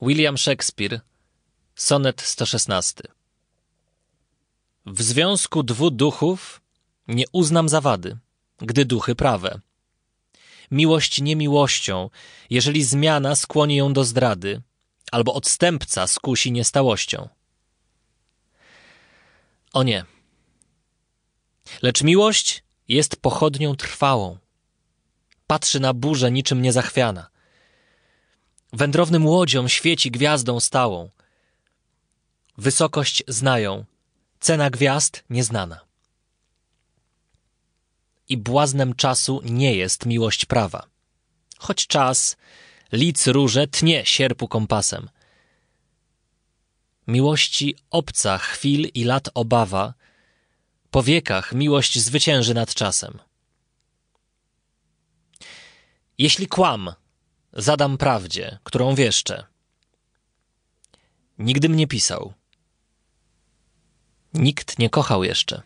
William Shakespeare, sonet 116. W związku dwu duchów nie uznam zawady, gdy duchy prawe. Miłość nie miłością, jeżeli zmiana skłoni ją do zdrady, albo odstępca skusi niestałością. O nie. Lecz miłość jest pochodnią trwałą. Patrzy na burzę niczym niezachwiana. Wędrownym łodziom świeci gwiazdą stałą. Wysokość znają, cena gwiazd nieznana. I błaznem czasu nie jest miłość prawa. Choć czas, lic róże tnie sierpu kompasem. Miłości obca chwil i lat obawa, po wiekach miłość zwycięży nad czasem. Jeśli kłam, zadam prawdzie, którą wieszczę. Nigdy mnie pisał. Nikt nie kochał jeszcze.